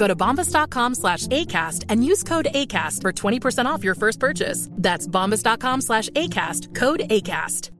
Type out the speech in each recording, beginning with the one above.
Go to bombas.com slash ACAST and use code ACAST for 20% off your first purchase. That's bombas.com slash ACAST. Code ACAST.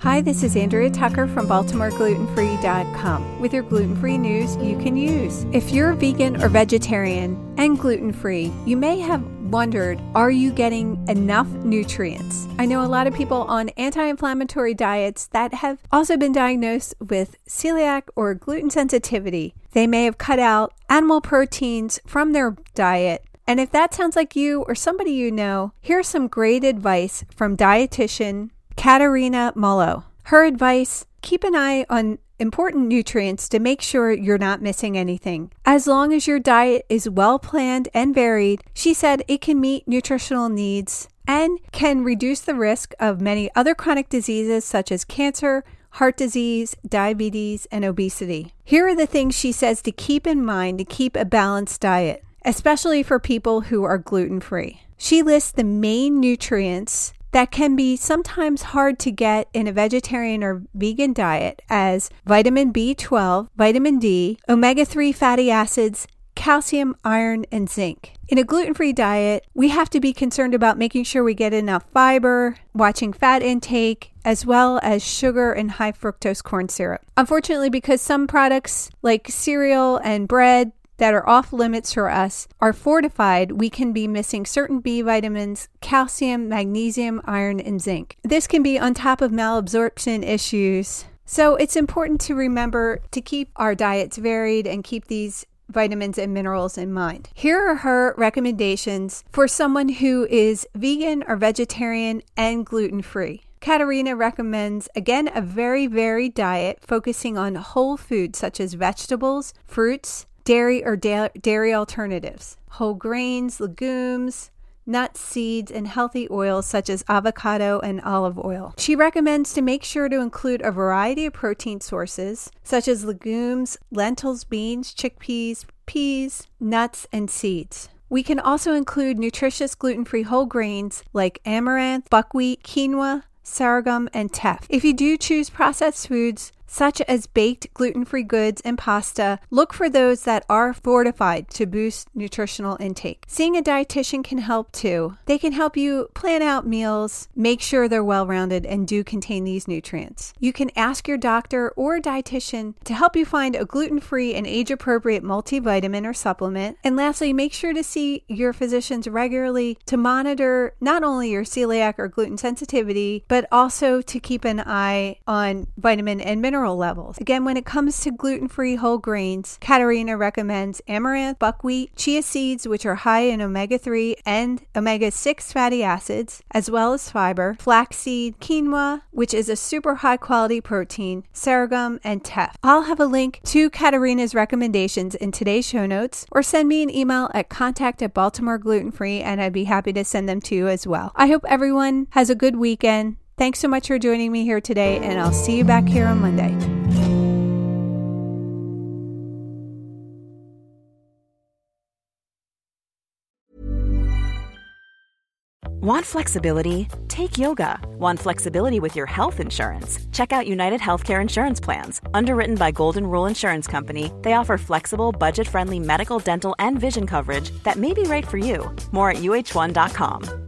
Hi, this is Andrea Tucker from BaltimoreGlutenFree.com with your gluten free news you can use. If you're vegan or vegetarian and gluten free, you may have wondered are you getting enough nutrients? I know a lot of people on anti inflammatory diets that have also been diagnosed with celiac or gluten sensitivity. They may have cut out animal proteins from their diet. And if that sounds like you or somebody you know, here's some great advice from dietitian Katerina Mullo. Her advice keep an eye on important nutrients to make sure you're not missing anything. As long as your diet is well planned and varied, she said it can meet nutritional needs and can reduce the risk of many other chronic diseases such as cancer, heart disease, diabetes, and obesity. Here are the things she says to keep in mind to keep a balanced diet, especially for people who are gluten free. She lists the main nutrients that can be sometimes hard to get in a vegetarian or vegan diet as vitamin B12, vitamin D, omega 3 fatty acids, calcium, iron, and zinc. In a gluten free diet, we have to be concerned about making sure we get enough fiber, watching fat intake, as well as sugar and high fructose corn syrup. Unfortunately, because some products like cereal and bread that are off limits for us are fortified, we can be missing certain B vitamins, calcium, magnesium, iron, and zinc. This can be on top of malabsorption issues. So it's important to remember to keep our diets varied and keep these vitamins and minerals in mind. Here are her recommendations for someone who is vegan or vegetarian and gluten free. Katerina recommends again a very varied diet focusing on whole foods such as vegetables, fruits, dairy or da- dairy alternatives, whole grains, legumes, nuts, seeds, and healthy oils such as avocado and olive oil. She recommends to make sure to include a variety of protein sources such as legumes, lentils, beans, chickpeas, peas, nuts, and seeds. We can also include nutritious gluten free whole grains like amaranth, buckwheat, quinoa, sorghum, and teff. If you do choose processed foods, such as baked gluten free goods and pasta, look for those that are fortified to boost nutritional intake. Seeing a dietitian can help too. They can help you plan out meals, make sure they're well rounded, and do contain these nutrients. You can ask your doctor or dietitian to help you find a gluten free and age appropriate multivitamin or supplement. And lastly, make sure to see your physicians regularly to monitor not only your celiac or gluten sensitivity, but also to keep an eye on vitamin and mineral mineral levels. Again, when it comes to gluten free whole grains, Katerina recommends amaranth, buckwheat, chia seeds, which are high in omega 3 and omega 6 fatty acids, as well as fiber, flaxseed, quinoa, which is a super high quality protein, sorghum, and teff. I'll have a link to Katerina's recommendations in today's show notes, or send me an email at contact at Baltimore Gluten Free, and I'd be happy to send them to you as well. I hope everyone has a good weekend. Thanks so much for joining me here today, and I'll see you back here on Monday. Want flexibility? Take yoga. Want flexibility with your health insurance? Check out United Healthcare Insurance Plans. Underwritten by Golden Rule Insurance Company, they offer flexible, budget friendly medical, dental, and vision coverage that may be right for you. More at uh1.com.